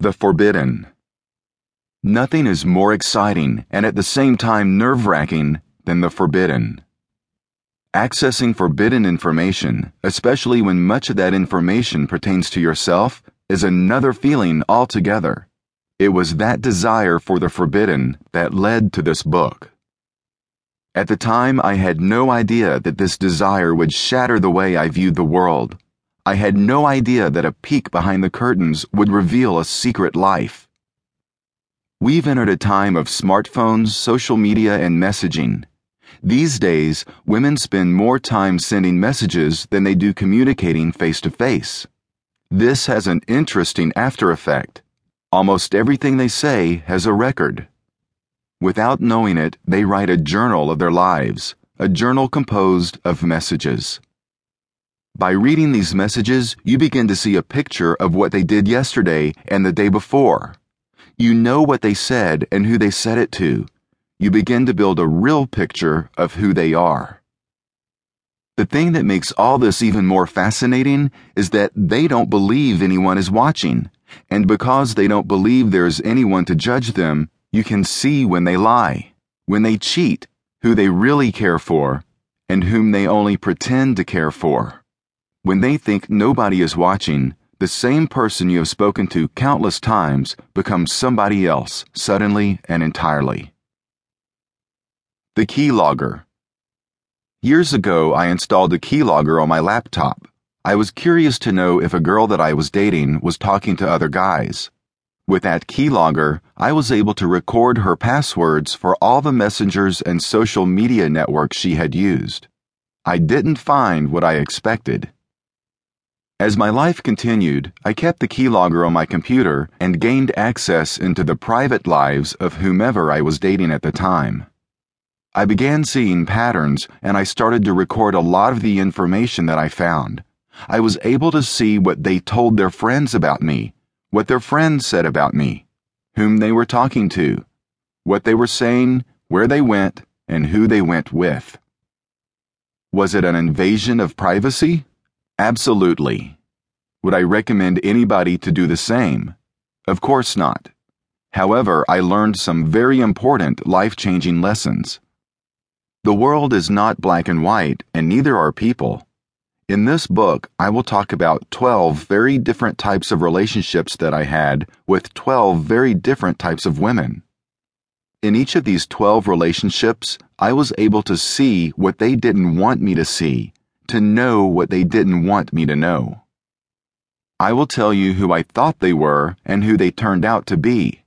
The Forbidden. Nothing is more exciting and at the same time nerve wracking than the forbidden. Accessing forbidden information, especially when much of that information pertains to yourself, is another feeling altogether. It was that desire for the forbidden that led to this book. At the time, I had no idea that this desire would shatter the way I viewed the world I had no idea that a peek behind the curtains would reveal a secret life. We've entered a time of smartphones, social media, and messaging. These days, women spend more time sending messages than they do communicating face to face. This has an interesting after effect. Almost everything they say has a record. Without knowing it, they write a journal of their lives, a journal composed of messages. By reading these messages, you begin to see a picture of what they did yesterday and the day before. You know what they said and who they said it to. You begin to build a real picture of who they are. The thing that makes all this even more fascinating is that they don't believe anyone is watching, and because they don't believe there's anyone to judge them, you can see when they lie, when they cheat, who they really care for, and whom they only pretend to care for. When they think nobody is watching, the same person you have spoken to countless times becomes somebody else suddenly and entirely. The Keylogger. Years ago, I installed a keylogger on my laptop. I was curious to know if a girl that I was dating was talking to other guys. With that keylogger, I was able to record her passwords for all the messengers and social media networks she had used. I didn't find what I expected. As my life continued, I kept the keylogger on my computer and gained access into the private lives of whomever I was dating at the time. I began seeing patterns and I started to record a lot of the information that I found. I was able to see what they told their friends about me, what their friends said about me, whom they were talking to, what they were saying, where they went, and who they went with. Was it an invasion of privacy? Absolutely. Would I recommend anybody to do the same? Of course not. However, I learned some very important life changing lessons. The world is not black and white, and neither are people. In this book, I will talk about 12 very different types of relationships that I had with 12 very different types of women. In each of these 12 relationships, I was able to see what they didn't want me to see to know what they didn't want me to know. I will tell you who I thought they were and who they turned out to be.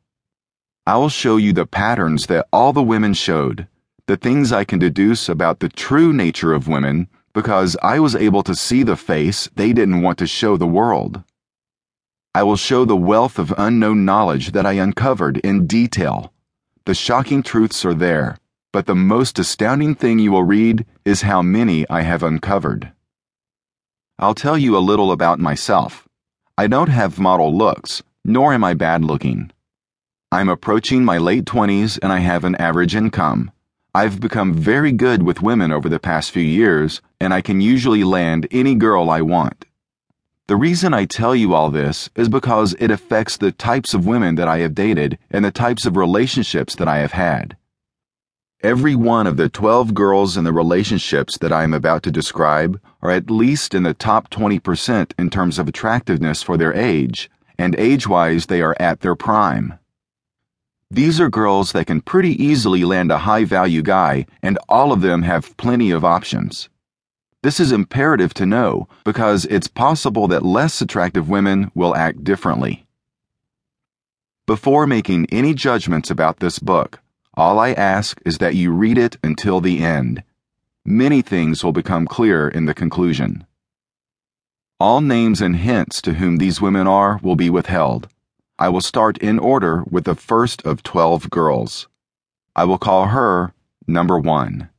I will show you the patterns that all the women showed, the things I can deduce about the true nature of women because I was able to see the face they didn't want to show the world. I will show the wealth of unknown knowledge that I uncovered in detail. The shocking truths are there but the most astounding thing you will read is how many I have uncovered. I'll tell you a little about myself. I don't have model looks, nor am I bad looking. I'm approaching my late 20s and I have an average income. I've become very good with women over the past few years, and I can usually land any girl I want. The reason I tell you all this is because it affects the types of women that I have dated and the types of relationships that I have had. Every one of the 12 girls in the relationships that I am about to describe are at least in the top 20% in terms of attractiveness for their age, and age wise, they are at their prime. These are girls that can pretty easily land a high value guy, and all of them have plenty of options. This is imperative to know because it's possible that less attractive women will act differently. Before making any judgments about this book, all I ask is that you read it until the end. Many things will become clear in the conclusion. All names and hints to whom these women are will be withheld. I will start in order with the first of 12 girls. I will call her number one.